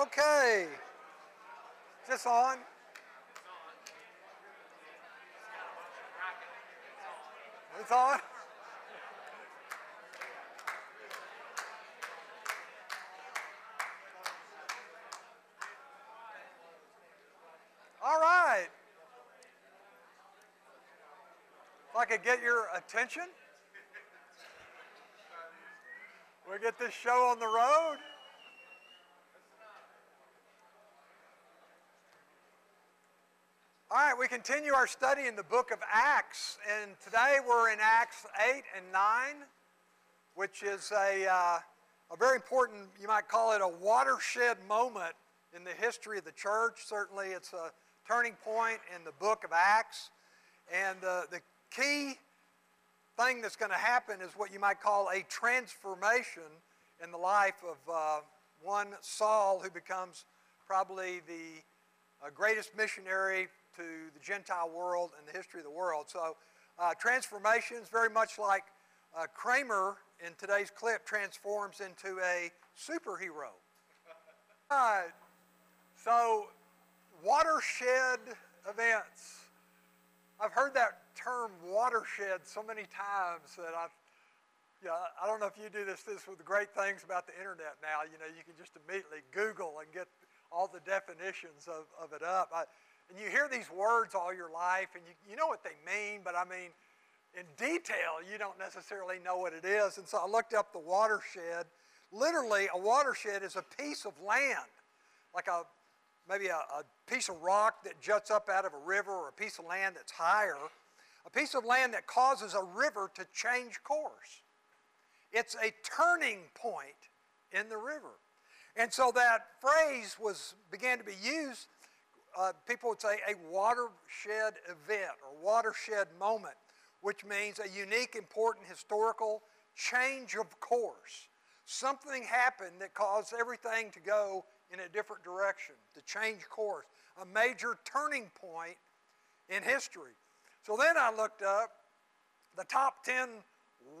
Okay. Is this on? It's on? All right. If I could get your attention, we'll get this show on the road. All right, we continue our study in the book of Acts, and today we're in Acts 8 and 9, which is a, uh, a very important, you might call it a watershed moment in the history of the church. Certainly, it's a turning point in the book of Acts. And uh, the key thing that's going to happen is what you might call a transformation in the life of uh, one Saul who becomes probably the uh, greatest missionary to the Gentile world and the history of the world. So, uh, transformation is very much like uh, Kramer in today's clip transforms into a superhero. Right. So, watershed events. I've heard that term watershed so many times that I've, yeah, I don't know if you do this, this with the great things about the internet now. You know, you can just immediately Google and get all the definitions of, of it up. I, and you hear these words all your life and you, you know what they mean, but I mean, in detail, you don't necessarily know what it is. And so I looked up the watershed. Literally, a watershed is a piece of land, like a maybe a, a, piece of rock that juts up out of a river or a piece of land that's higher, a piece of land that causes a river to change course. It's a turning point in the river. And so that phrase was began to be used. Uh, people would say a watershed event or watershed moment, which means a unique, important historical change of course. Something happened that caused everything to go in a different direction, to change course, a major turning point in history. So then I looked up the top 10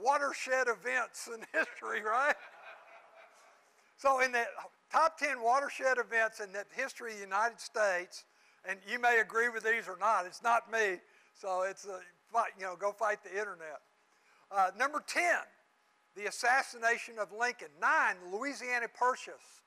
watershed events in history, right? so in the top 10 watershed events in the history of the United States, and you may agree with these or not, it's not me, so it's a, you know, go fight the internet. Uh, number 10, the assassination of Lincoln. Nine, Louisiana Purchase.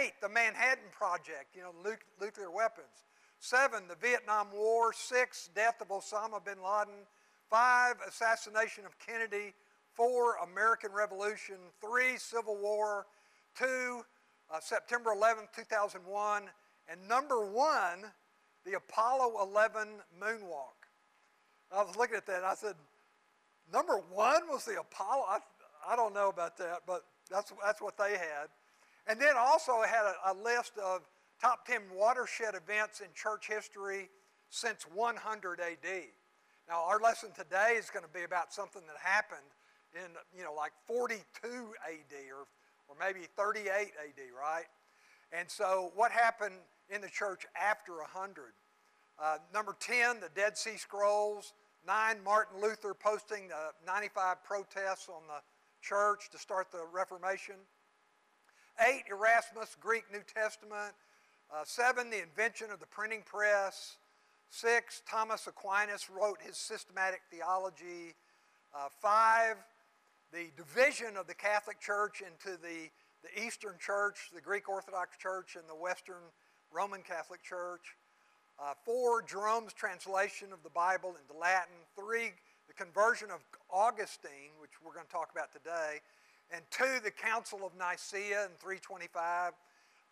Eight, the Manhattan Project, you know, nuclear weapons. Seven, the Vietnam War. Six, death of Osama bin Laden. Five, assassination of Kennedy. Four, American Revolution. Three, Civil War. Two, uh, September 11, 2001. And number one, the Apollo 11 moonwalk. I was looking at that and I said, number one was the Apollo. I, I don't know about that, but that's, that's what they had. And then also had a, a list of top 10 watershed events in church history since 100 AD. Now, our lesson today is going to be about something that happened in, you know, like 42 AD or, or maybe 38 AD, right? And so, what happened in the church after 100? Uh, number 10, the Dead Sea Scrolls. Nine, Martin Luther posting the 95 protests on the church to start the Reformation. Eight, Erasmus, Greek New Testament. Uh, seven, the invention of the printing press. Six, Thomas Aquinas wrote his systematic theology. Uh, five, the division of the Catholic Church into the, the Eastern Church, the Greek Orthodox Church, and the Western Roman Catholic Church. Uh, four, Jerome's translation of the Bible into Latin. Three, the conversion of Augustine, which we're going to talk about today and two, the Council of Nicaea in 325,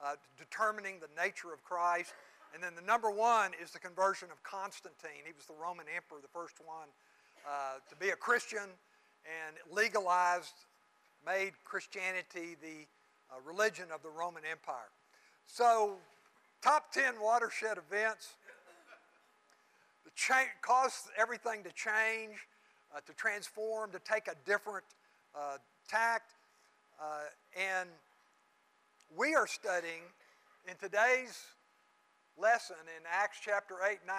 uh, determining the nature of Christ. And then the number one is the conversion of Constantine. He was the Roman emperor, the first one uh, to be a Christian and legalized, made Christianity the uh, religion of the Roman Empire. So, top 10 watershed events. The cha- caused everything to change, uh, to transform, to take a different uh, tact. Uh, and we are studying in today's lesson in Acts chapter 8 9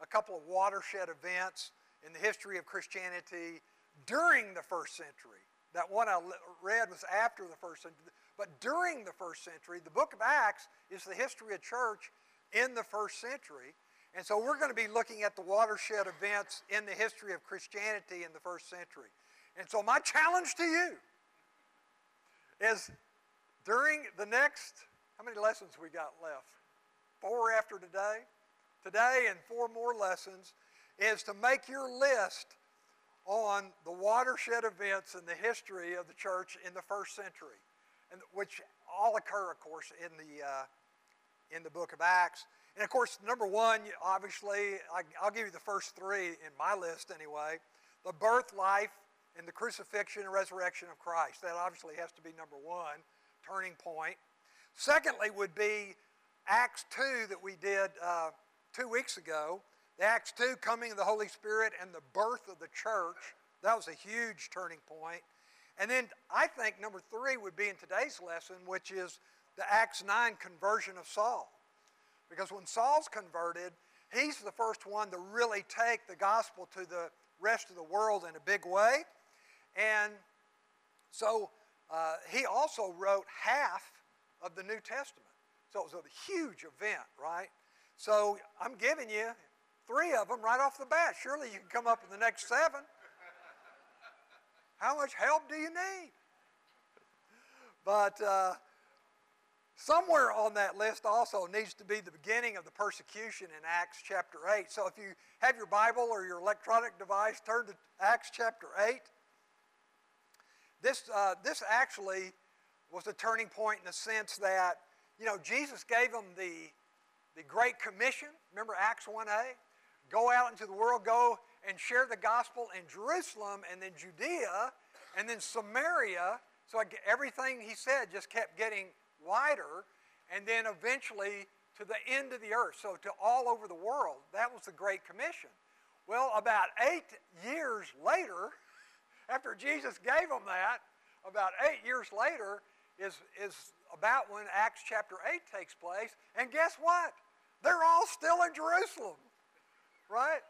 a couple of watershed events in the history of Christianity during the first century. That one I read was after the first century. But during the first century, the book of Acts is the history of church in the first century. And so we're going to be looking at the watershed events in the history of Christianity in the first century. And so my challenge to you is during the next, how many lessons we got left? Four after today? Today and four more lessons is to make your list on the watershed events in the history of the church in the first century, and which all occur, of course, in the, uh, in the book of Acts. And of course, number one, obviously, I, will give you the first three in my list anyway the birth, life, and the crucifixion and resurrection of Christ. That obviously has to be number one, turning point. Secondly, would be Acts 2 that we did uh, two weeks ago. The Acts 2, coming of the Holy Spirit and the birth of the church. That was a huge turning point. And then I think number three would be in today's lesson, which is the Acts 9 conversion of Saul. Because when Saul's converted, he's the first one to really take the gospel to the rest of the world in a big way. And so uh, he also wrote half of the New Testament. So it was a huge event, right? So I'm giving you three of them right off the bat. Surely you can come up with the next seven. How much help do you need? But uh, somewhere on that list also needs to be the beginning of the persecution in Acts chapter 8. So if you have your Bible or your electronic device, turn to Acts chapter 8. This, uh, this actually was a turning point in the sense that, you know, Jesus gave them the the Great Commission. Remember Acts 1a? Go out into the world, go and share the gospel in Jerusalem and then Judea and then Samaria. So everything he said just kept getting wider and then eventually to the end of the earth. So to all over the world. That was the Great Commission. Well, about eight years later, after Jesus gave them that, about eight years later is, is about when Acts chapter 8 takes place. And guess what? They're all still in Jerusalem, right?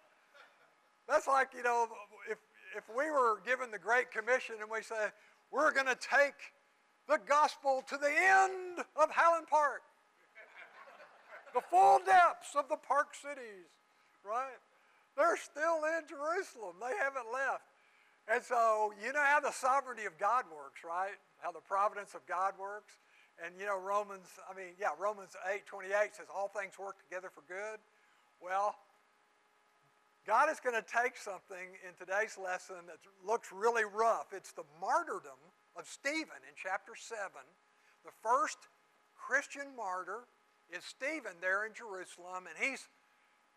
That's like, you know, if, if we were given the Great Commission and we say, we're going to take the gospel to the end of Highland Park, the full depths of the park cities, right? They're still in Jerusalem. They haven't left. And so, you know how the sovereignty of God works, right? How the providence of God works. And you know, Romans, I mean, yeah, Romans 8 28 says all things work together for good. Well, God is going to take something in today's lesson that looks really rough. It's the martyrdom of Stephen in chapter 7. The first Christian martyr is Stephen there in Jerusalem, and he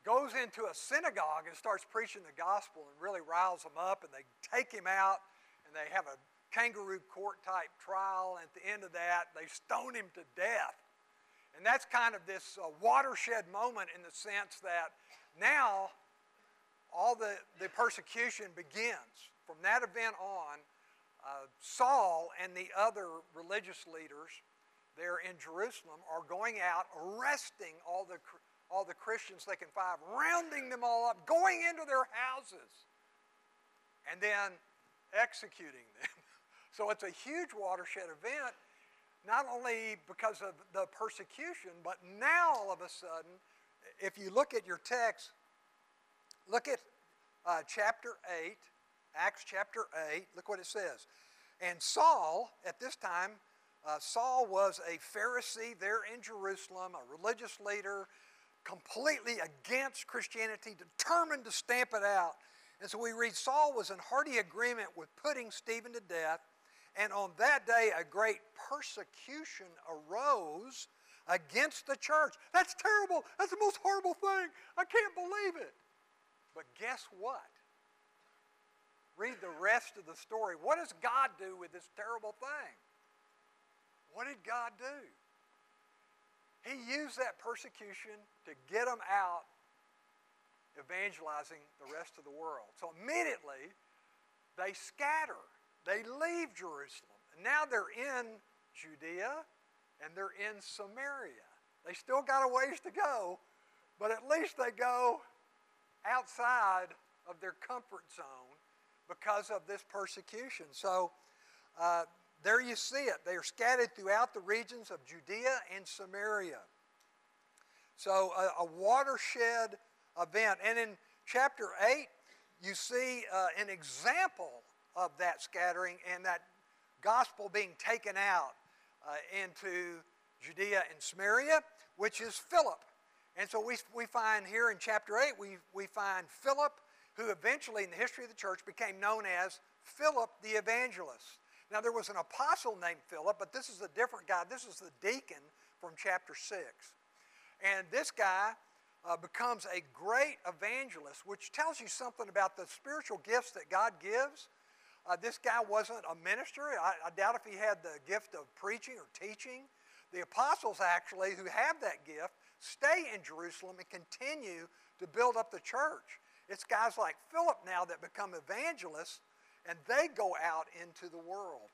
goes into a synagogue and starts preaching the gospel and really riles them up, and they take him out and they have a kangaroo court type trial. And at the end of that, they stone him to death. And that's kind of this uh, watershed moment in the sense that now all the, the persecution begins. From that event on, uh, Saul and the other religious leaders there in Jerusalem are going out, arresting all the, all the Christians they can find, rounding them all up, going into their houses, and then executing them. So it's a huge watershed event, not only because of the persecution, but now all of a sudden, if you look at your text, look at uh, chapter 8, Acts chapter 8, look what it says. And Saul, at this time, uh, Saul was a Pharisee there in Jerusalem, a religious leader, completely against Christianity, determined to stamp it out. And so we read Saul was in hearty agreement with putting Stephen to death. And on that day, a great persecution arose against the church. That's terrible. That's the most horrible thing. I can't believe it. But guess what? Read the rest of the story. What does God do with this terrible thing? What did God do? He used that persecution to get them out evangelizing the rest of the world. So immediately, they scatter. They leave Jerusalem. And now they're in Judea and they're in Samaria. They still got a ways to go, but at least they go outside of their comfort zone because of this persecution. So uh, there you see it. They are scattered throughout the regions of Judea and Samaria. So, a, a watershed event. And in chapter 8, you see uh, an example of that scattering and that gospel being taken out uh, into Judea and Samaria, which is Philip. And so we, we find here in chapter 8, we, we find Philip, who eventually in the history of the church became known as Philip the evangelist. Now, there was an apostle named Philip, but this is a different guy. This is the deacon from chapter 6. And this guy uh, becomes a great evangelist, which tells you something about the spiritual gifts that God gives. Uh, this guy wasn't a minister. I, I doubt if he had the gift of preaching or teaching. The apostles, actually, who have that gift, stay in Jerusalem and continue to build up the church. It's guys like Philip now that become evangelists and they go out into the world.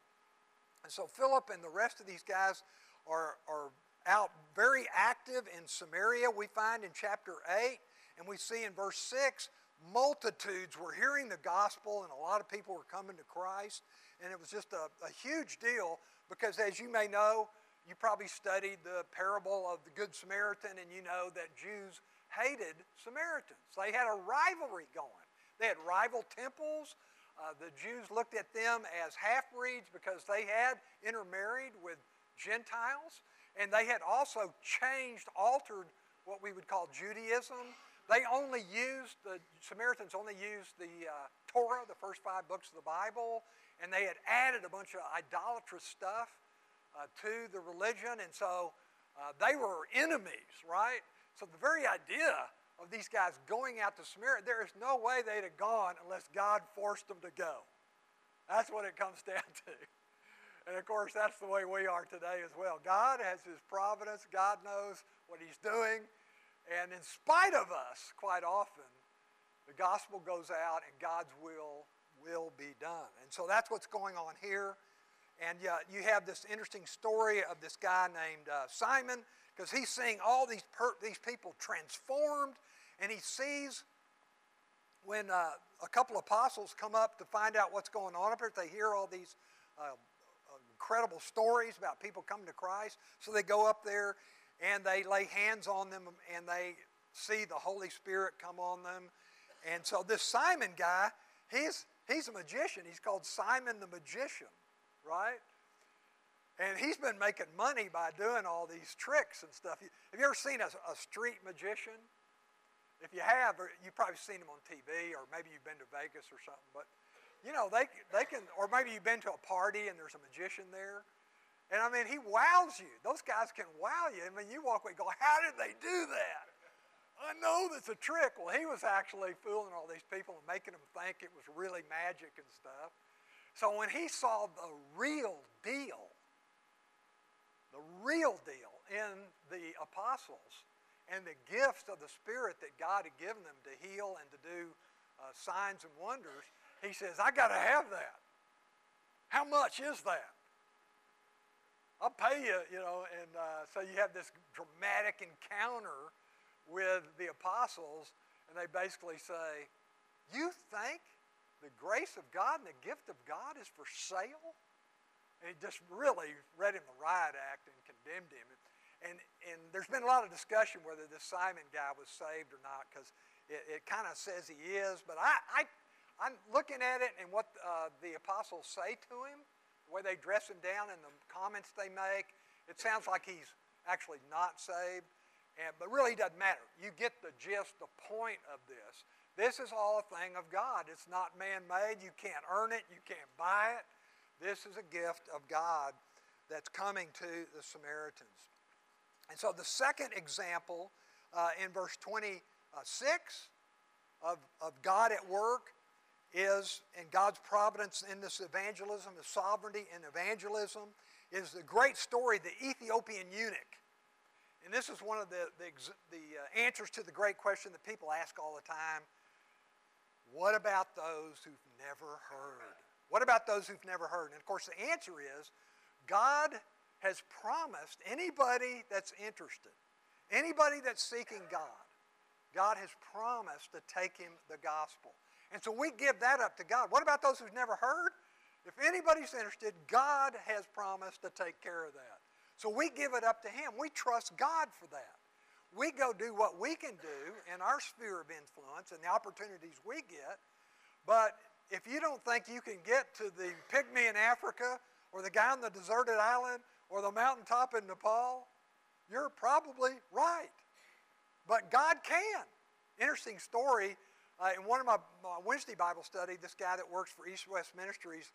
And so Philip and the rest of these guys are, are out very active in Samaria, we find in chapter 8, and we see in verse 6 multitudes were hearing the gospel, and a lot of people were coming to Christ. And it was just a, a huge deal because, as you may know, you probably studied the parable of the Good Samaritan, and you know that Jews hated Samaritans. They had a rivalry going. They had rival temples. Uh, the Jews looked at them as half breeds because they had intermarried with Gentiles, and they had also changed, altered what we would call Judaism. They only used, the Samaritans only used the uh, Torah, the first five books of the Bible, and they had added a bunch of idolatrous stuff uh, to the religion, and so uh, they were enemies, right? So the very idea of these guys going out to Samaria, there is no way they'd have gone unless God forced them to go. That's what it comes down to. And of course, that's the way we are today as well. God has His providence, God knows what He's doing. And in spite of us, quite often, the gospel goes out and God's will will be done. And so that's what's going on here. And uh, you have this interesting story of this guy named uh, Simon because he's seeing all these, these people transformed, and he sees when uh, a couple apostles come up to find out what's going on up here, they hear all these uh, incredible stories about people coming to Christ. So they go up there and they lay hands on them and they see the Holy Spirit come on them. And so this Simon guy, he's, he's a magician. He's called Simon the Magician, right? And he's been making money by doing all these tricks and stuff. Have you ever seen a, a street magician? If you have, you've probably seen them on TV, or maybe you've been to Vegas or something. But you know, they they can, or maybe you've been to a party and there's a magician there, and I mean, he wows you. Those guys can wow you. I mean, you walk away, go, how did they do that? I know that's a trick. Well, he was actually fooling all these people and making them think it was really magic and stuff. So when he saw the real deal, the real deal in the apostles and the gifts of the Spirit that God had given them to heal and to do uh, signs and wonders, he says, I got to have that. How much is that? I'll pay you, you know. And uh, so you have this dramatic encounter with the apostles, and they basically say, You think the grace of God and the gift of God is for sale? And he just really read him the riot act and condemned him. And, and there's been a lot of discussion whether this Simon guy was saved or not because it, it kind of says he is. But I, I, I'm looking at it and what uh, the apostles say to him, the way they dress him down and the comments they make, it sounds like he's actually not saved. And, but really, it doesn't matter. You get the gist, the point of this. This is all a thing of God. It's not man made. You can't earn it, you can't buy it. This is a gift of God that's coming to the Samaritans. And so the second example uh, in verse 26 of, of God at work is, in God's providence in this evangelism, the sovereignty in evangelism, is the great story, the Ethiopian eunuch. And this is one of the, the, the uh, answers to the great question that people ask all the time what about those who've never heard? What about those who've never heard? And of course, the answer is God has promised anybody that's interested, anybody that's seeking God, God has promised to take him the gospel. And so we give that up to God. What about those who've never heard? If anybody's interested, God has promised to take care of that. So we give it up to Him. We trust God for that. We go do what we can do in our sphere of influence and the opportunities we get. But if you don't think you can get to the pygmy in Africa or the guy on the deserted island or the mountaintop in Nepal, you're probably right. But God can. Interesting story. Uh, in one of my, my, Wednesday Bible study, this guy that works for East West Ministries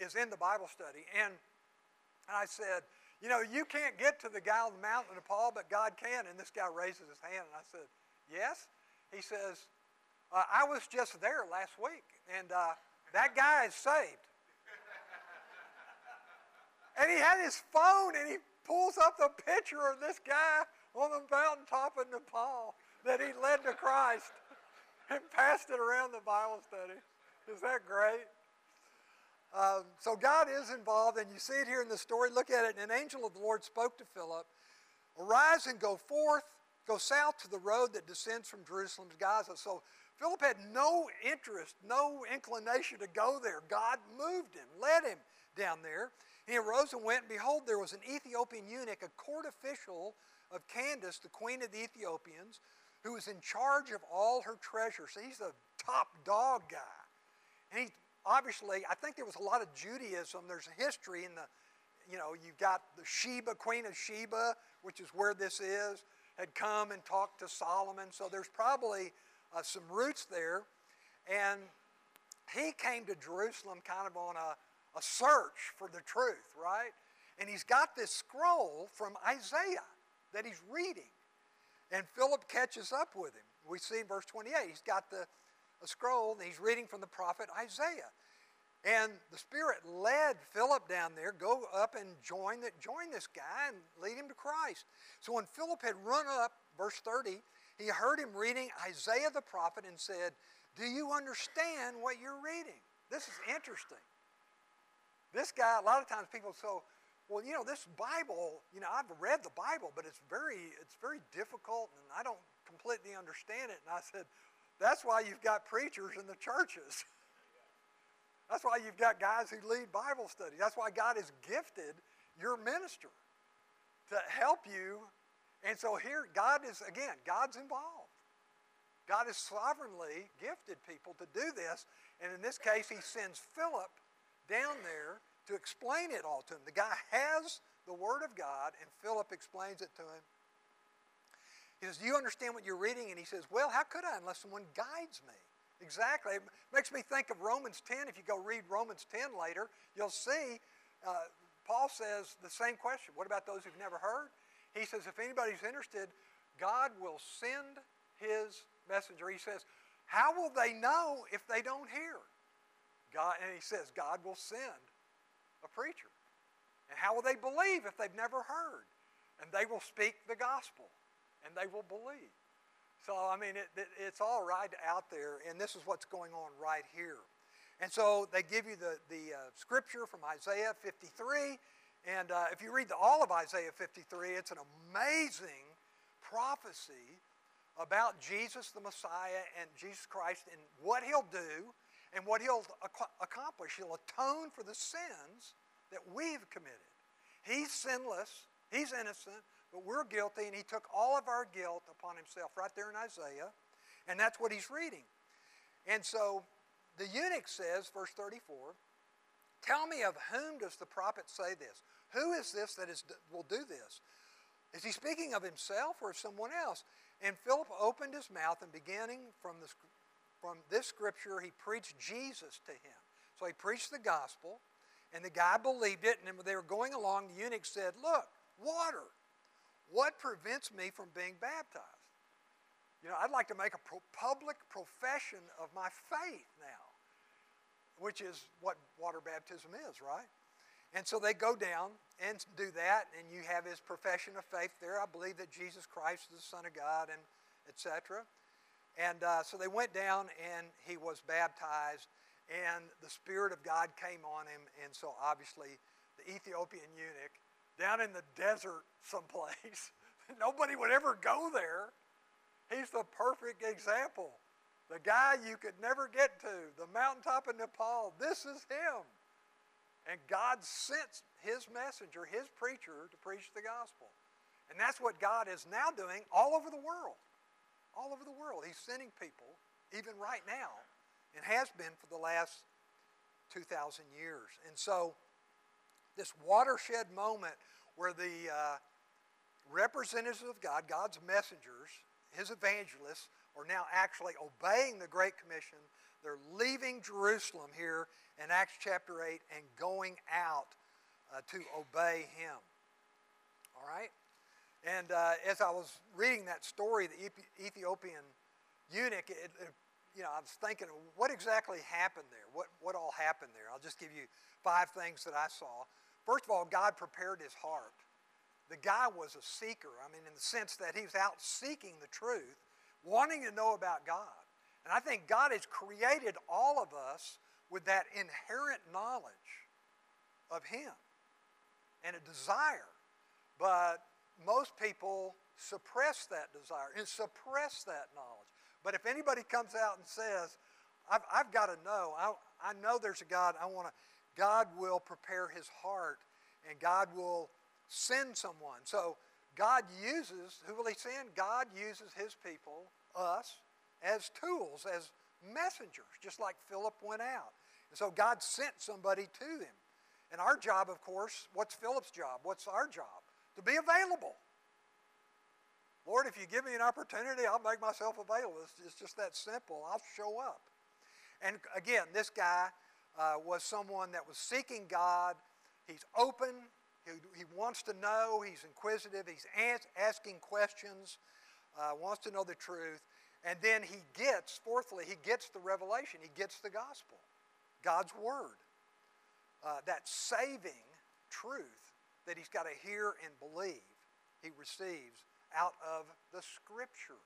is in the Bible study. And, and I said, you know, you can't get to the guy on the mountain in Nepal, but God can. And this guy raises his hand, and I said, yes. He says, uh, I was just there last week, and uh, that guy is saved. and he had his phone, and he pulls up the picture of this guy on the mountaintop in Nepal that he led to Christ and passed it around the Bible study. Is that great? Um, so God is involved, and you see it here in the story. Look at it. An angel of the Lord spoke to Philip Arise and go forth, go south to the road that descends from Jerusalem to Gaza. So Philip had no interest, no inclination to go there. God moved him, led him down there. He arose and went, and behold, there was an Ethiopian eunuch, a court official of Candace, the queen of the Ethiopians, who was in charge of all her treasure. So he's the top dog guy. And he obviously, I think there was a lot of Judaism. There's a history in the, you know, you've got the Sheba, queen of Sheba, which is where this is, had come and talked to Solomon. So there's probably uh, some roots there. And he came to Jerusalem kind of on a a search for the truth, right? And he's got this scroll from Isaiah that he's reading. And Philip catches up with him. We see in verse 28, he's got the a scroll and he's reading from the prophet Isaiah. And the Spirit led Philip down there, go up and join, the, join this guy and lead him to Christ. So when Philip had run up, verse 30, he heard him reading Isaiah the prophet and said, Do you understand what you're reading? This is interesting. This guy, a lot of times people say, well, you know, this Bible, you know, I've read the Bible, but it's very, it's very difficult and I don't completely understand it. And I said, that's why you've got preachers in the churches. That's why you've got guys who lead Bible studies. That's why God has gifted your minister to help you. And so here, God is, again, God's involved. God has sovereignly gifted people to do this. And in this case, he sends Philip down there to explain it all to him. The guy has the Word of God, and Philip explains it to him. He says, Do you understand what you're reading? And he says, Well, how could I unless someone guides me? Exactly. It makes me think of Romans 10. If you go read Romans 10 later, you'll see uh, Paul says the same question. What about those who've never heard? He says, If anybody's interested, God will send his messenger. He says, How will they know if they don't hear? God, and he says, God will send a preacher. And how will they believe if they've never heard? And they will speak the gospel, and they will believe. So, I mean, it, it, it's all right out there, and this is what's going on right here. And so they give you the, the uh, scripture from Isaiah 53. And uh, if you read the, all of Isaiah 53, it's an amazing prophecy about Jesus the Messiah and Jesus Christ and what he'll do and what he'll accomplish, he'll atone for the sins that we've committed. He's sinless, he's innocent, but we're guilty, and he took all of our guilt upon himself right there in Isaiah, and that's what he's reading. And so the eunuch says, verse 34, Tell me of whom does the prophet say this? Who is this that is, will do this? Is he speaking of himself or of someone else? And Philip opened his mouth and beginning from the from this scripture, he preached Jesus to him. So he preached the gospel, and the guy believed it. And when they were going along, the eunuch said, Look, water. What prevents me from being baptized? You know, I'd like to make a pro- public profession of my faith now, which is what water baptism is, right? And so they go down and do that, and you have his profession of faith there. I believe that Jesus Christ is the Son of God, and etc. And uh, so they went down and he was baptized, and the Spirit of God came on him. And so obviously, the Ethiopian eunuch, down in the desert someplace, nobody would ever go there. He's the perfect example. The guy you could never get to, the mountaintop in Nepal, this is him. And God sent his messenger, his preacher, to preach the gospel. And that's what God is now doing all over the world. All over the world. He's sending people, even right now, and has been for the last 2,000 years. And so, this watershed moment where the uh, representatives of God, God's messengers, his evangelists, are now actually obeying the Great Commission. They're leaving Jerusalem here in Acts chapter 8 and going out uh, to obey him. All right? And uh, as I was reading that story, the Ethiopian eunuch, it, it, you know, I was thinking, what exactly happened there? What, what all happened there? I'll just give you five things that I saw. First of all, God prepared his heart. The guy was a seeker. I mean, in the sense that he was out seeking the truth, wanting to know about God. And I think God has created all of us with that inherent knowledge of Him and a desire. But most people suppress that desire and suppress that knowledge. But if anybody comes out and says, I've, I've got to know, I, I know there's a God, I want to, God will prepare his heart and God will send someone. So God uses, who will he send? God uses his people, us, as tools, as messengers, just like Philip went out. And so God sent somebody to him. And our job, of course, what's Philip's job? What's our job? To be available. Lord, if you give me an opportunity, I'll make myself available. It's, just that simple. I'll show up. And again, this guy uh, was someone that was seeking God. He's open. He, he wants to know. He's inquisitive. He's asking questions, uh, wants to know the truth. And then he gets, fourthly, he gets the revelation. He gets the gospel, God's word. Uh, that saving truth that he's got to hear and believe, he receives out of the Scripture.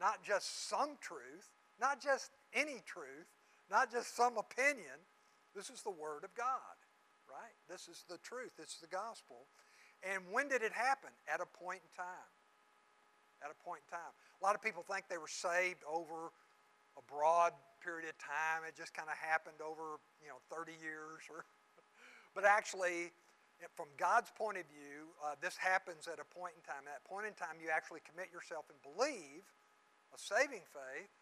Not just some truth, not just any truth, not just some opinion. This is the Word of God, right? This is the truth. Is the gospel. And when did it happen? At a point in time. At a point in time. A lot of people think they were saved over a broad period of time. It just kind of happened over, you know, 30 years or but actually from God's point of view, uh, this happens at a point in time. At that point in time, you actually commit yourself and believe a saving faith.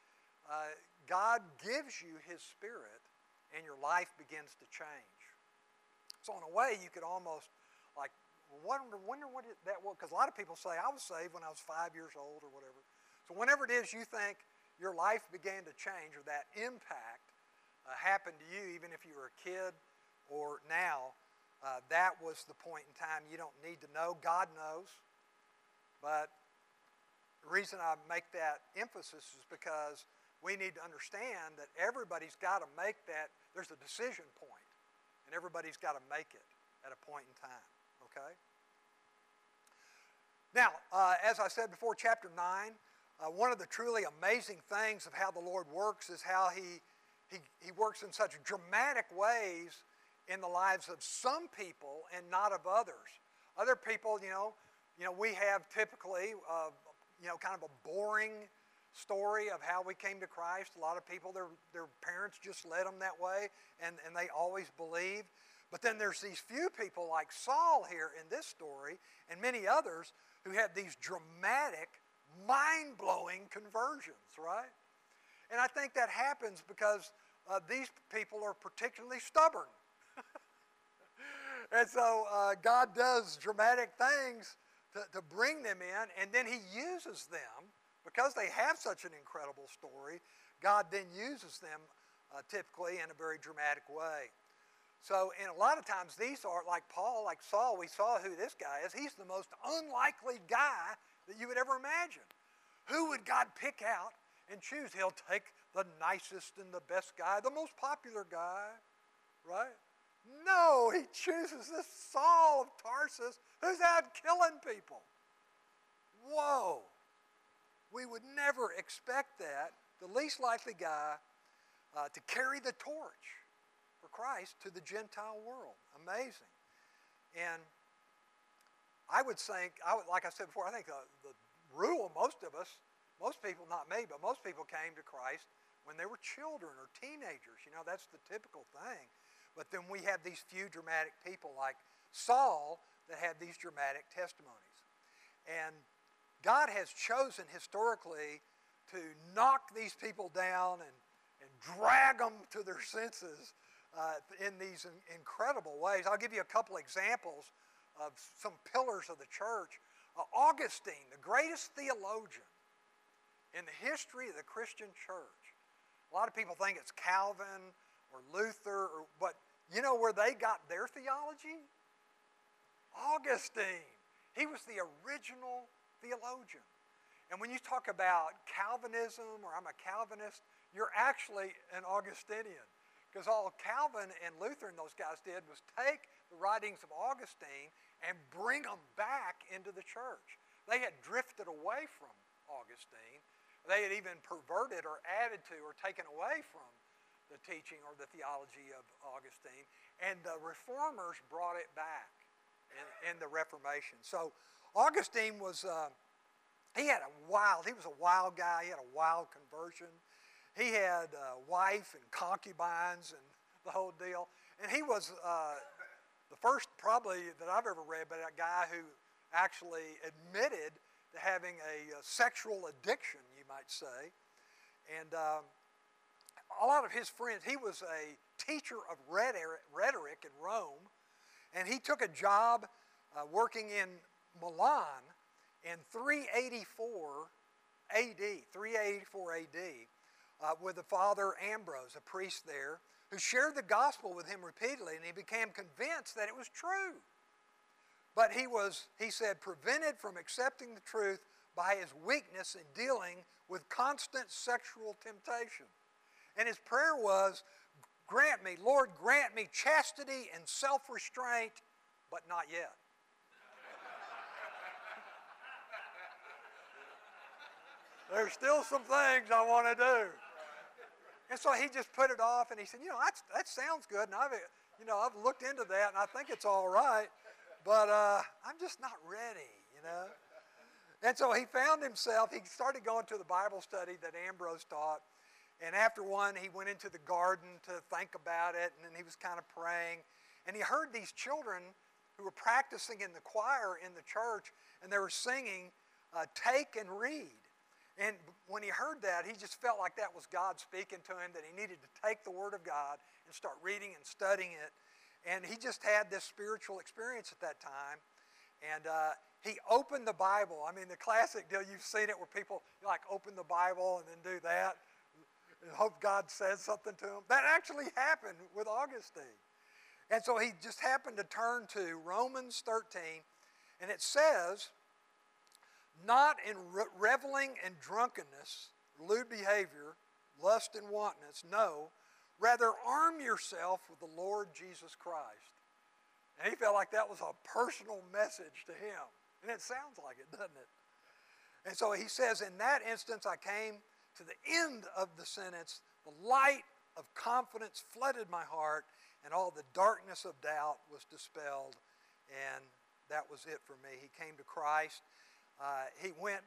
Uh, God gives you His Spirit, and your life begins to change. So, in a way, you could almost like wonder, wonder what it, that was. Because a lot of people say, I was saved when I was five years old or whatever. So, whenever it is you think your life began to change or that impact uh, happened to you, even if you were a kid or now, uh, that was the point in time. You don't need to know. God knows. But the reason I make that emphasis is because we need to understand that everybody's got to make that. There's a decision point, and everybody's got to make it at a point in time. Okay? Now, uh, as I said before, chapter 9, uh, one of the truly amazing things of how the Lord works is how He, he, he works in such dramatic ways in the lives of some people and not of others. Other people, you know, you know, we have typically, uh, you know, kind of a boring story of how we came to Christ. A lot of people, their, their parents just led them that way, and, and they always believe. But then there's these few people like Saul here in this story, and many others who had these dramatic, mind blowing conversions, right? And I think that happens because uh, these people are particularly stubborn. and so uh, God does dramatic things to, to bring them in, and then He uses them because they have such an incredible story. God then uses them uh, typically in a very dramatic way. So, and a lot of times these are like Paul, like Saul, we saw who this guy is. He's the most unlikely guy that you would ever imagine. Who would God pick out and choose? He'll take the nicest and the best guy, the most popular guy, right? No, he chooses this Saul of Tarsus who's out killing people. Whoa. We would never expect that, the least likely guy, uh, to carry the torch for Christ to the Gentile world. Amazing. And I would think, I would, like I said before, I think the, the rule, most of us, most people, not me, but most people came to Christ when they were children or teenagers. You know, that's the typical thing. But then we have these few dramatic people like Saul that had these dramatic testimonies. And God has chosen historically to knock these people down and, and drag them to their senses uh, in these in, incredible ways. I'll give you a couple examples of some pillars of the church. Uh, Augustine, the greatest theologian in the history of the Christian church. A lot of people think it's Calvin or Luther, or, but you know where they got their theology? Augustine. He was the original theologian. And when you talk about Calvinism or I'm a Calvinist, you're actually an Augustinian. Because all Calvin and Luther and those guys did was take the writings of Augustine and bring them back into the church. They had drifted away from Augustine. They had even perverted or added to or taken away from the teaching or the theology of Augustine. And the reformers brought it back in, in the Reformation. So Augustine was, uh, he had a wild, he was a wild guy. He had a wild conversion. He had a wife and concubines and the whole deal. And he was uh, the first, probably, that I've ever read, but a guy who actually admitted to having a, a sexual addiction, you might say. And um, a lot of his friends, he was a teacher of rhetoric in Rome, and he took a job uh, working in Milan in 384 AD, 384 AD uh, with the father Ambrose, a priest there, who shared the gospel with him repeatedly, and he became convinced that it was true. But he was, he said, prevented from accepting the truth by his weakness in dealing with constant sexual temptation. And his prayer was, Grant me, Lord, grant me chastity and self restraint, but not yet. There's still some things I want to do. And so he just put it off, and he said, you know, that's, that sounds good, and I've, you know, I've looked into that, and I think it's all right, but uh, I'm just not ready, you know. And so he found himself, he started going to the Bible study that Ambrose taught, and after one, he went into the garden to think about it, and then he was kind of praying, and he heard these children who were practicing in the choir in the church, and they were singing, uh, Take and Read. And when he heard that, he just felt like that was God speaking to him, that he needed to take the Word of God and start reading and studying it. And he just had this spiritual experience at that time. And uh, he opened the Bible. I mean, the classic deal, you've seen it where people like open the Bible and then do that and hope God says something to them. That actually happened with Augustine. And so he just happened to turn to Romans 13, and it says, not in re- reveling and drunkenness, lewd behavior, lust and wantonness. No, rather arm yourself with the Lord Jesus Christ. And he felt like that was a personal message to him. And it sounds like it, doesn't it? And so he says, In that instance, I came to the end of the sentence. The light of confidence flooded my heart, and all the darkness of doubt was dispelled. And that was it for me. He came to Christ. Uh, he went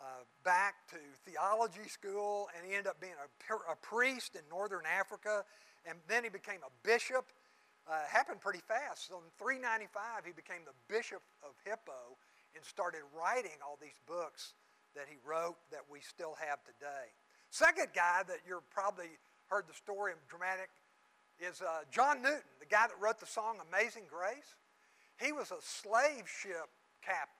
uh, back to theology school and he ended up being a, a, priest in northern Africa. And then he became a bishop. Uh, happened pretty fast. So in 395, he became the bishop of Hippo and started writing all these books that he wrote that we still have today. Second guy that you're probably heard the story of dramatic is uh, John Newton, the guy that wrote the song Amazing Grace. He was a slave ship captain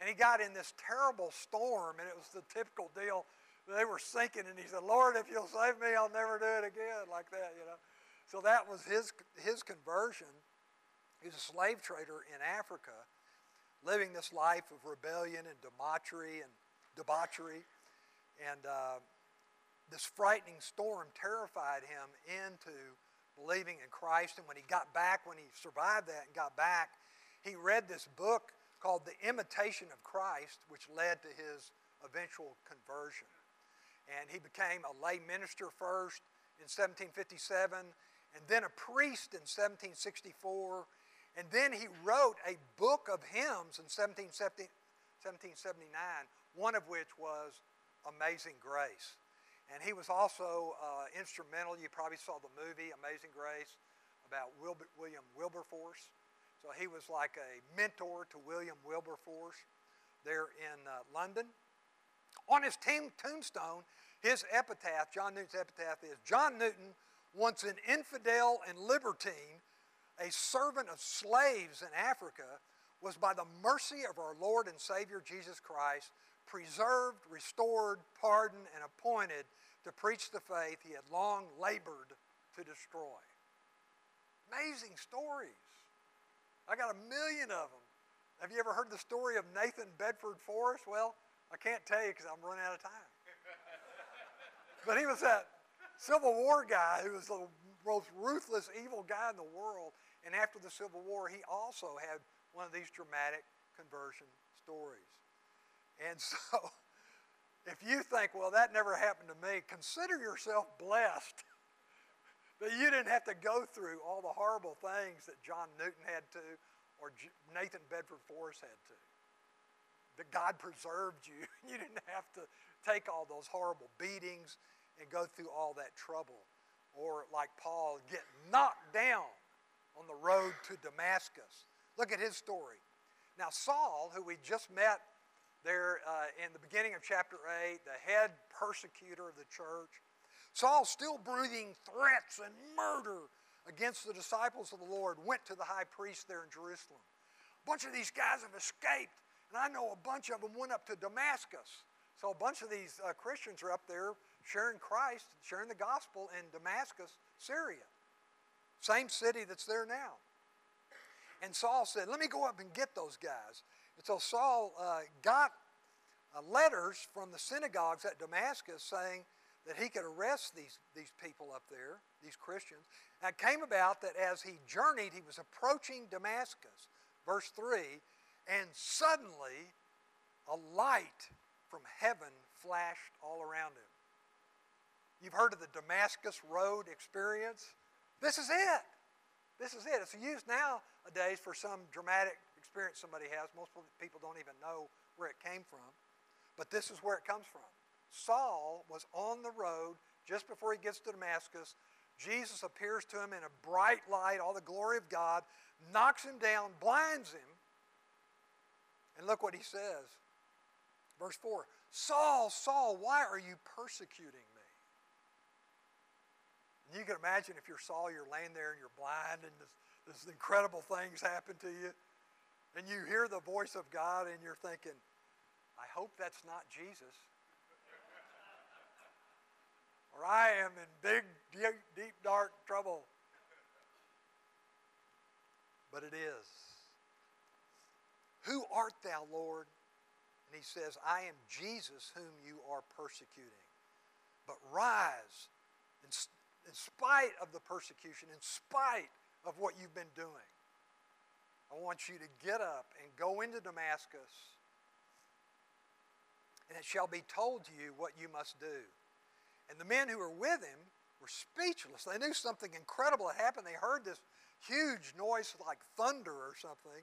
and he got in this terrible storm, and it was the typical deal. They were sinking, and he said, Lord, if you'll save me, I'll never do it again, like that, you know. So that was his, his conversion. He was a slave trader in Africa, living this life of rebellion and debauchery and debauchery. And uh, this frightening storm terrified him into believing in Christ. And when he got back, when he survived that and got back, he read this book called The Imitation of Christ, which led to his eventual conversion. And he became a lay minister first in 1757, and then a priest in 1764, and then he wrote a book of hymns in 1779, one of which was Amazing Grace. And he was also uh, instrumental. You probably saw the movie Amazing Grace about Wilbur, William Wilberforce. So he was like a mentor to William Wilberforce there in uh, London. On his tombstone, his epitaph, John Newton's epitaph is John Newton, once an infidel and libertine, a servant of slaves in Africa, was by the mercy of our Lord and Savior Jesus Christ preserved, restored, pardoned, and appointed to preach the faith he had long labored to destroy. Amazing stories. I got a million of them. Have you ever heard the story of Nathan Bedford Forrest? Well, I can't tell you because I'm running out of time. but he was that Civil War guy who was the most ruthless, evil guy in the world. And after the Civil War, he also had one of these dramatic conversion stories. And so, if you think, well, that never happened to me, consider yourself blessed that you didn't have to go through all the horrible things that John Newton had to or Nathan Bedford Forrest had to. That God preserved you. You didn't have to take all those horrible beatings and go through all that trouble. Or, like Paul, get knocked down on the road to Damascus. Look at his story. Now, Saul, who we just met there uh, in the beginning of chapter 8, the head persecutor of the church, Saul, still breathing threats and murder against the disciples of the Lord, went to the high priest there in Jerusalem. A bunch of these guys have escaped, and I know a bunch of them went up to Damascus. So a bunch of these uh, Christians are up there sharing Christ, sharing the gospel in Damascus, Syria. Same city that's there now. And Saul said, Let me go up and get those guys. And so Saul uh, got uh, letters from the synagogues at Damascus saying, that he could arrest these, these people up there, these Christians. And it came about that as he journeyed, he was approaching Damascus, verse 3, and suddenly a light from heaven flashed all around him. You've heard of the Damascus Road experience? This is it. This is it. It's used nowadays for some dramatic experience somebody has. Most people don't even know where it came from. But this is where it comes from. Saul was on the road just before he gets to Damascus. Jesus appears to him in a bright light, all the glory of God, knocks him down, blinds him. And look what he says. Verse 4 Saul, Saul, why are you persecuting me? And you can imagine if you're Saul, you're laying there and you're blind, and this, this incredible things happen to you. And you hear the voice of God, and you're thinking, I hope that's not Jesus or I am in big, deep, deep, dark trouble. But it is. Who art thou, Lord? And he says, I am Jesus whom you are persecuting. But rise in, in spite of the persecution, in spite of what you've been doing. I want you to get up and go into Damascus, and it shall be told to you what you must do. And the men who were with him were speechless. They knew something incredible had happened. They heard this huge noise like thunder or something,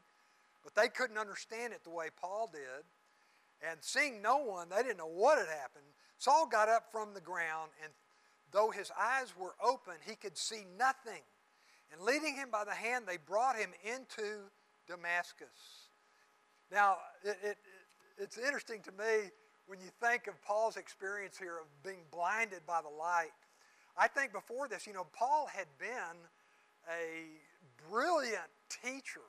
but they couldn't understand it the way Paul did. And seeing no one, they didn't know what had happened. Saul got up from the ground, and though his eyes were open, he could see nothing. And leading him by the hand, they brought him into Damascus. Now, it, it, it's interesting to me when you think of Paul's experience here of being blinded by the light, I think before this, you know, Paul had been a brilliant teacher.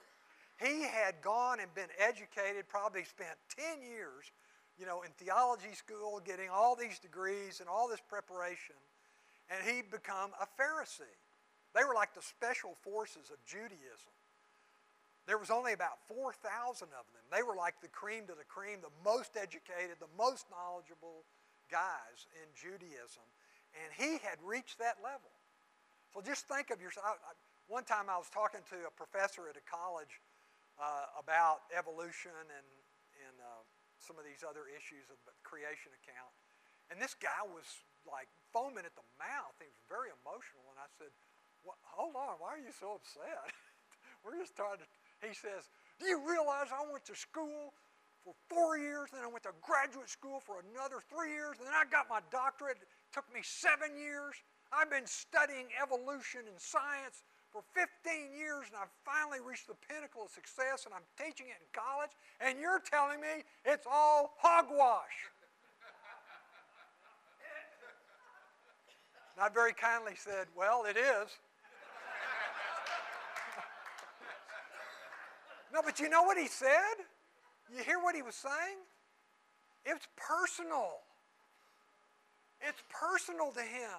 He had gone and been educated, probably spent 10 years, you know, in theology school, getting all these degrees and all this preparation, and he'd become a Pharisee. They were like the special forces of Judaism. There was only about 4,000 of them. They were like the cream to the cream, the most educated, the most knowledgeable guys in Judaism. And he had reached that level. So just think of yourself. One time I was talking to a professor at a college uh, about evolution and, and uh, some of these other issues of the creation account. And this guy was like foaming at the mouth. He was very emotional. And I said, hold on, why are you so upset? We're just trying to he says, Do you realize I went to school for four years, then I went to graduate school for another three years, and then I got my doctorate. It took me seven years. I've been studying evolution and science for 15 years and I've finally reached the pinnacle of success and I'm teaching it in college, and you're telling me it's all hogwash. I very kindly said, Well, it is. No, but you know what he said? You hear what he was saying? It's personal. It's personal to him.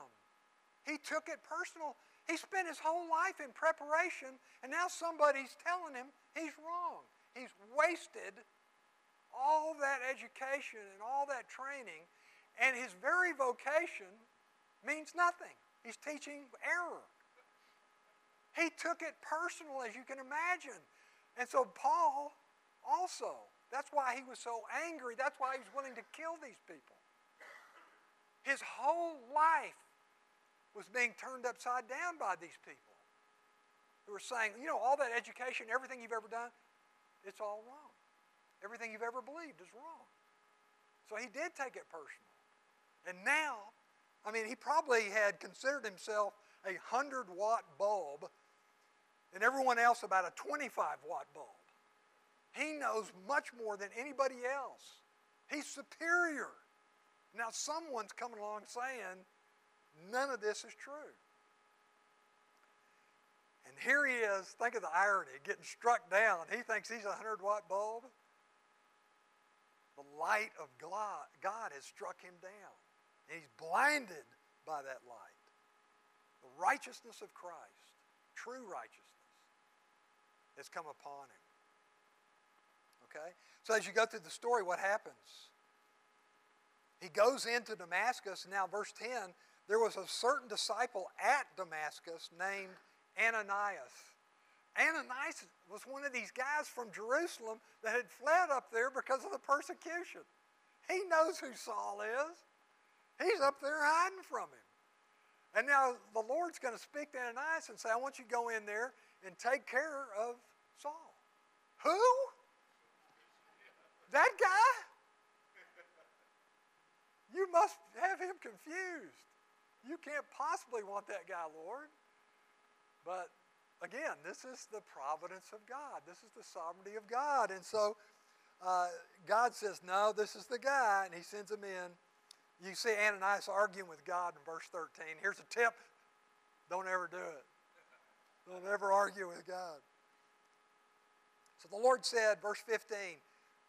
He took it personal. He spent his whole life in preparation, and now somebody's telling him he's wrong. He's wasted all that education and all that training, and his very vocation means nothing. He's teaching error. He took it personal, as you can imagine. And so Paul also, that's why he was so angry. That's why he was willing to kill these people. His whole life was being turned upside down by these people who were saying, you know, all that education, everything you've ever done, it's all wrong. Everything you've ever believed is wrong. So he did take it personal. And now, I mean, he probably had considered himself a 100 watt bulb and everyone else about a 25 watt bulb. He knows much more than anybody else. He's superior. Now, someone's coming along saying, none of this is true. And here he is, think of the irony, getting struck down. He thinks he's a 100 watt bulb. The light of God has struck him down. And he's blinded by that light. The righteousness of Christ, true righteousness, has come upon him. Okay? So as you go through the story, what happens? He goes into Damascus. Now, verse 10 there was a certain disciple at Damascus named Ananias. Ananias was one of these guys from Jerusalem that had fled up there because of the persecution. He knows who Saul is. He's up there hiding from him. And now the Lord's going to speak to Ananias and say, I want you to go in there and take care of Saul. Who? That guy? You must have him confused. You can't possibly want that guy, Lord. But again, this is the providence of God. This is the sovereignty of God. And so uh, God says, No, this is the guy, and he sends him in. You see Ananias arguing with God in verse 13. Here's a tip don't ever do it. Don't ever argue with God. So the Lord said, verse 15,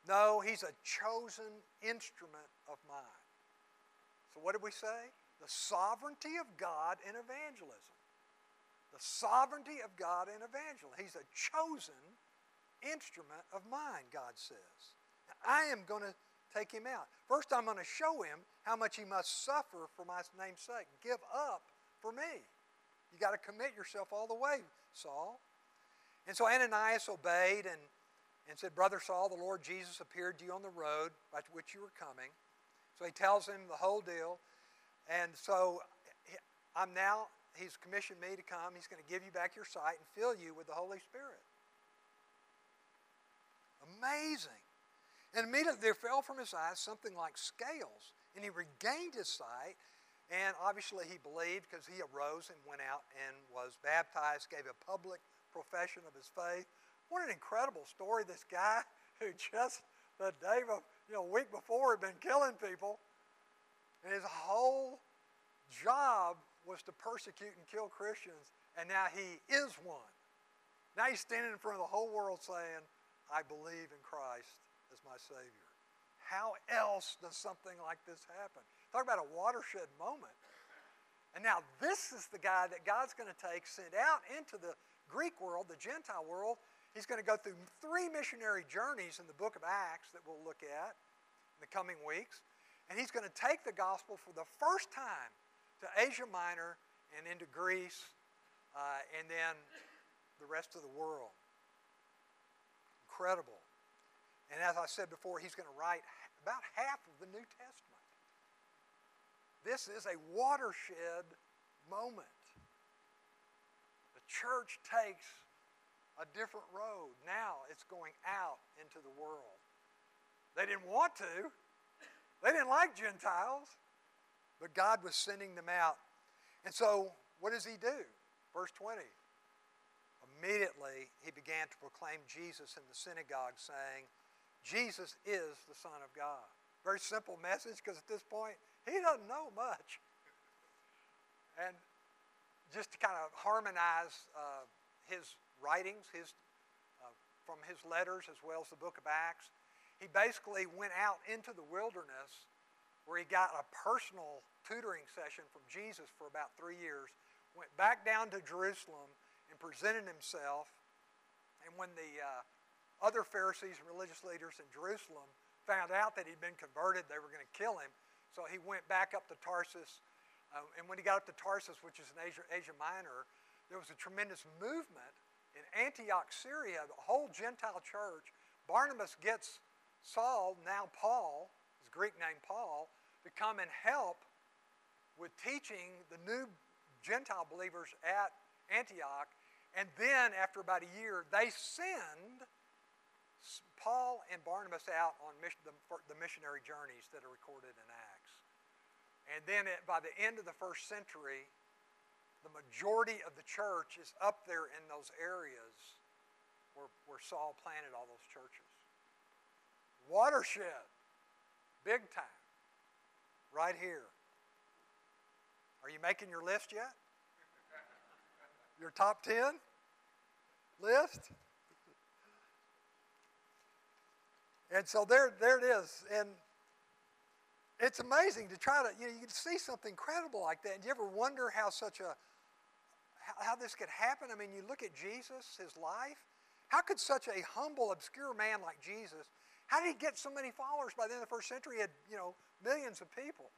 no, he's a chosen instrument of mine. So what did we say? The sovereignty of God in evangelism. The sovereignty of God in evangelism. He's a chosen instrument of mine, God says. Now, I am going to take him out. First, I'm going to show him how much he must suffer for my name's sake. Give up for me. You got to commit yourself all the way, Saul. And so Ananias obeyed and and said, Brother Saul, the Lord Jesus appeared to you on the road by which you were coming. So he tells him the whole deal. And so I'm now, he's commissioned me to come. He's going to give you back your sight and fill you with the Holy Spirit. Amazing. And immediately there fell from his eyes something like scales, and he regained his sight. And obviously he believed because he arose and went out and was baptized, gave a public profession of his faith. What an incredible story. This guy who just the day of, you know, a week before had been killing people, and his whole job was to persecute and kill Christians, and now he is one. Now he's standing in front of the whole world saying, I believe in Christ as my Savior. How else does something like this happen? Talk about a watershed moment. And now this is the guy that God's going to take, send out into the Greek world, the Gentile world, He's going to go through three missionary journeys in the book of Acts that we'll look at in the coming weeks. And he's going to take the gospel for the first time to Asia Minor and into Greece uh, and then the rest of the world. Incredible. And as I said before, he's going to write about half of the New Testament. This is a watershed moment. The church takes a different road. Now it's going out into the world. They didn't want to, they didn't like Gentiles, but God was sending them out. And so, what does He do? Verse 20. immediately he began to proclaim Jesus in the synagogue, saying, Jesus is the Son of God. Very simple message because at this point, he doesn't know much. And just to kind of harmonize uh, his writings, his, uh, from his letters as well as the book of Acts, he basically went out into the wilderness where he got a personal tutoring session from Jesus for about three years, went back down to Jerusalem and presented himself. And when the uh, other Pharisees and religious leaders in Jerusalem found out that he'd been converted, they were going to kill him. So he went back up to Tarsus. Uh, and when he got up to Tarsus, which is in Asia, Asia Minor, there was a tremendous movement in Antioch, Syria, the whole Gentile church. Barnabas gets Saul, now Paul, his Greek name Paul, to come and help with teaching the new Gentile believers at Antioch. And then, after about a year, they send Paul and Barnabas out on mission, the, the, missionary journeys that are recorded in Acts. And then, by the end of the first century, the majority of the church is up there in those areas where, where Saul planted all those churches. Watershed, big time, right here. Are you making your list yet? Your top 10 list? And so there, there it is. And it's amazing to try to, you know, you see something incredible like that. And do you ever wonder how such a, how, this could happen? I mean, you look at Jesus, his life. How could such a humble, obscure man like Jesus how did he get so many followers by the end of the first century? He had, you know, millions of people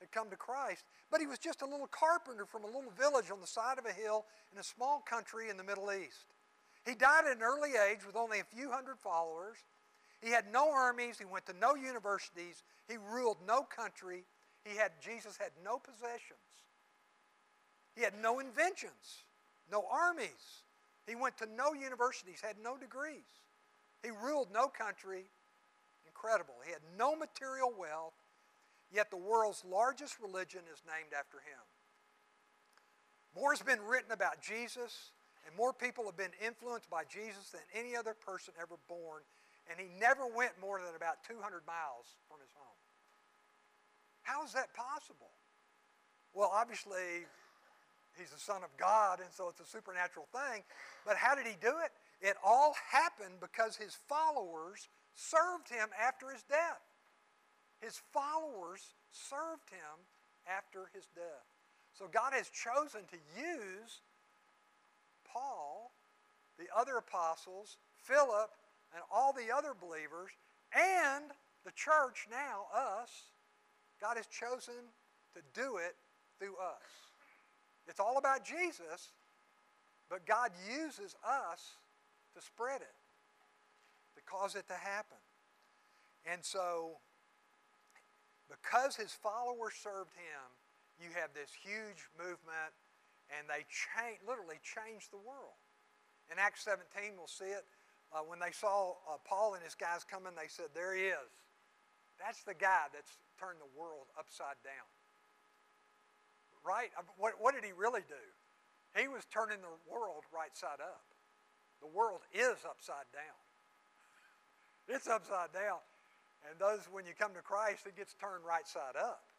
that come to Christ. But he was just a little carpenter from a little village on the side of a hill in a small country in the Middle East. He died at an early age with only a few hundred followers. He had no armies. He went to no universities. He ruled no country. He had, Jesus had no possessions. He had no inventions, no armies. He went to no universities, had no degrees. He ruled no country. Incredible. He had no material wealth, yet the world's largest religion is named after him. More has been written about Jesus, and more people have been influenced by Jesus than any other person ever born, and he never went more than about 200 miles from his home. How is that possible? Well, obviously, he's the Son of God, and so it's a supernatural thing. But how did he do it? It all happened because his followers served him after his death. His followers served him after his death. So God has chosen to use Paul, the other apostles, Philip, and all the other believers, and the church now, us. God has chosen to do it through us. It's all about Jesus, but God uses us to spread it, to cause it to happen. And so, because his followers served him, you have this huge movement, and they change, literally changed the world. In Acts 17, we'll see it. Uh, when they saw uh, Paul and his guys coming, they said, There he is. That's the guy that's turned the world upside down. Right? What, what did he really do? He was turning the world right side up. The world is upside down. It's upside down. And those, when you come to Christ, it gets turned right side up.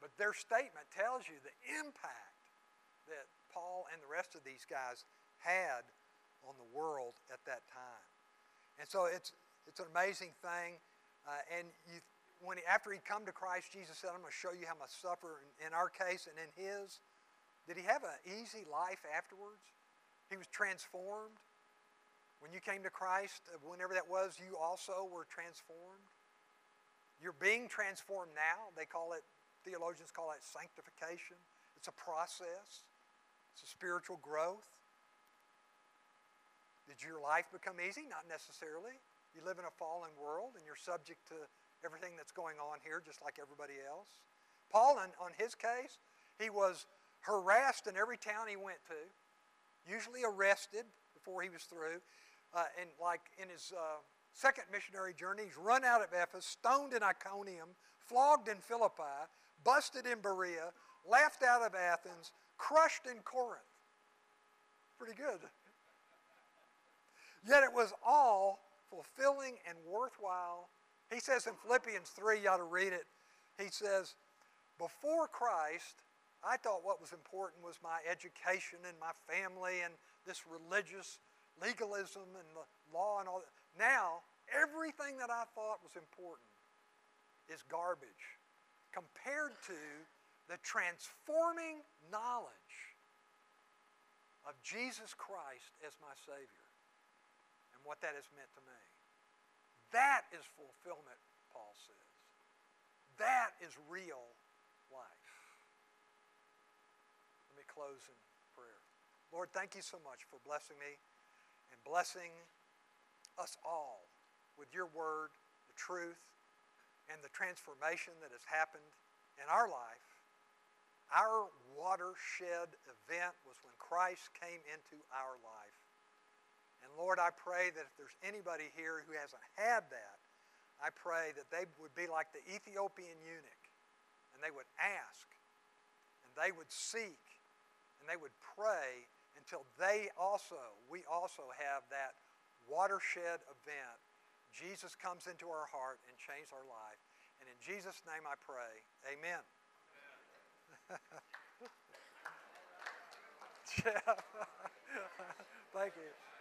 But their statement tells you the impact that Paul and the rest of these guys had on the world at that time. And so it's, it's an amazing thing. Uh, and you, when he, after he'd come to Christ, Jesus said, I'm going to show you how much suffer in, in our case and in his. Did he have an easy life afterwards? He was transformed. When you came to Christ, uh, whenever that was, you also were transformed. You're being transformed now. They call it, theologians call it sanctification. It's a process, it's a spiritual growth. Did your life become easy? Not necessarily. You live in a fallen world and you're subject to everything that's going on here, just like everybody else. Paul, on, on his case, he was harassed in every town he went to usually arrested before he was through. Uh, and like in his uh, second missionary journey, he's run out of Ephesus, stoned in Iconium, flogged in Philippi, busted in Berea, laughed out of Athens, crushed in Corinth. pretty good. Yet it was all fulfilling and worthwhile. He says in Philippians 3, you ought to read it. He says, Before Christ, I thought what was important was my education and my family and this religious legalism and the law and all that. Now, everything that I thought was important is garbage compared to the transforming knowledge of Jesus Christ as my Savior and what that has meant to me. That is fulfillment, Paul says. That is real life. Let me close in prayer. Lord, thank you so much for blessing me and blessing us all with your word, the truth, and the transformation that has happened in our life. Our watershed event was when Christ came into our life. And Lord, I pray that if there's anybody here who hasn't had that, I pray that they would be like the Ethiopian eunuch and they would ask and they would seek and they would pray until they also, we also have that watershed event. Jesus comes into our heart and changes our life. And in Jesus' name I pray, amen. amen. Thank you.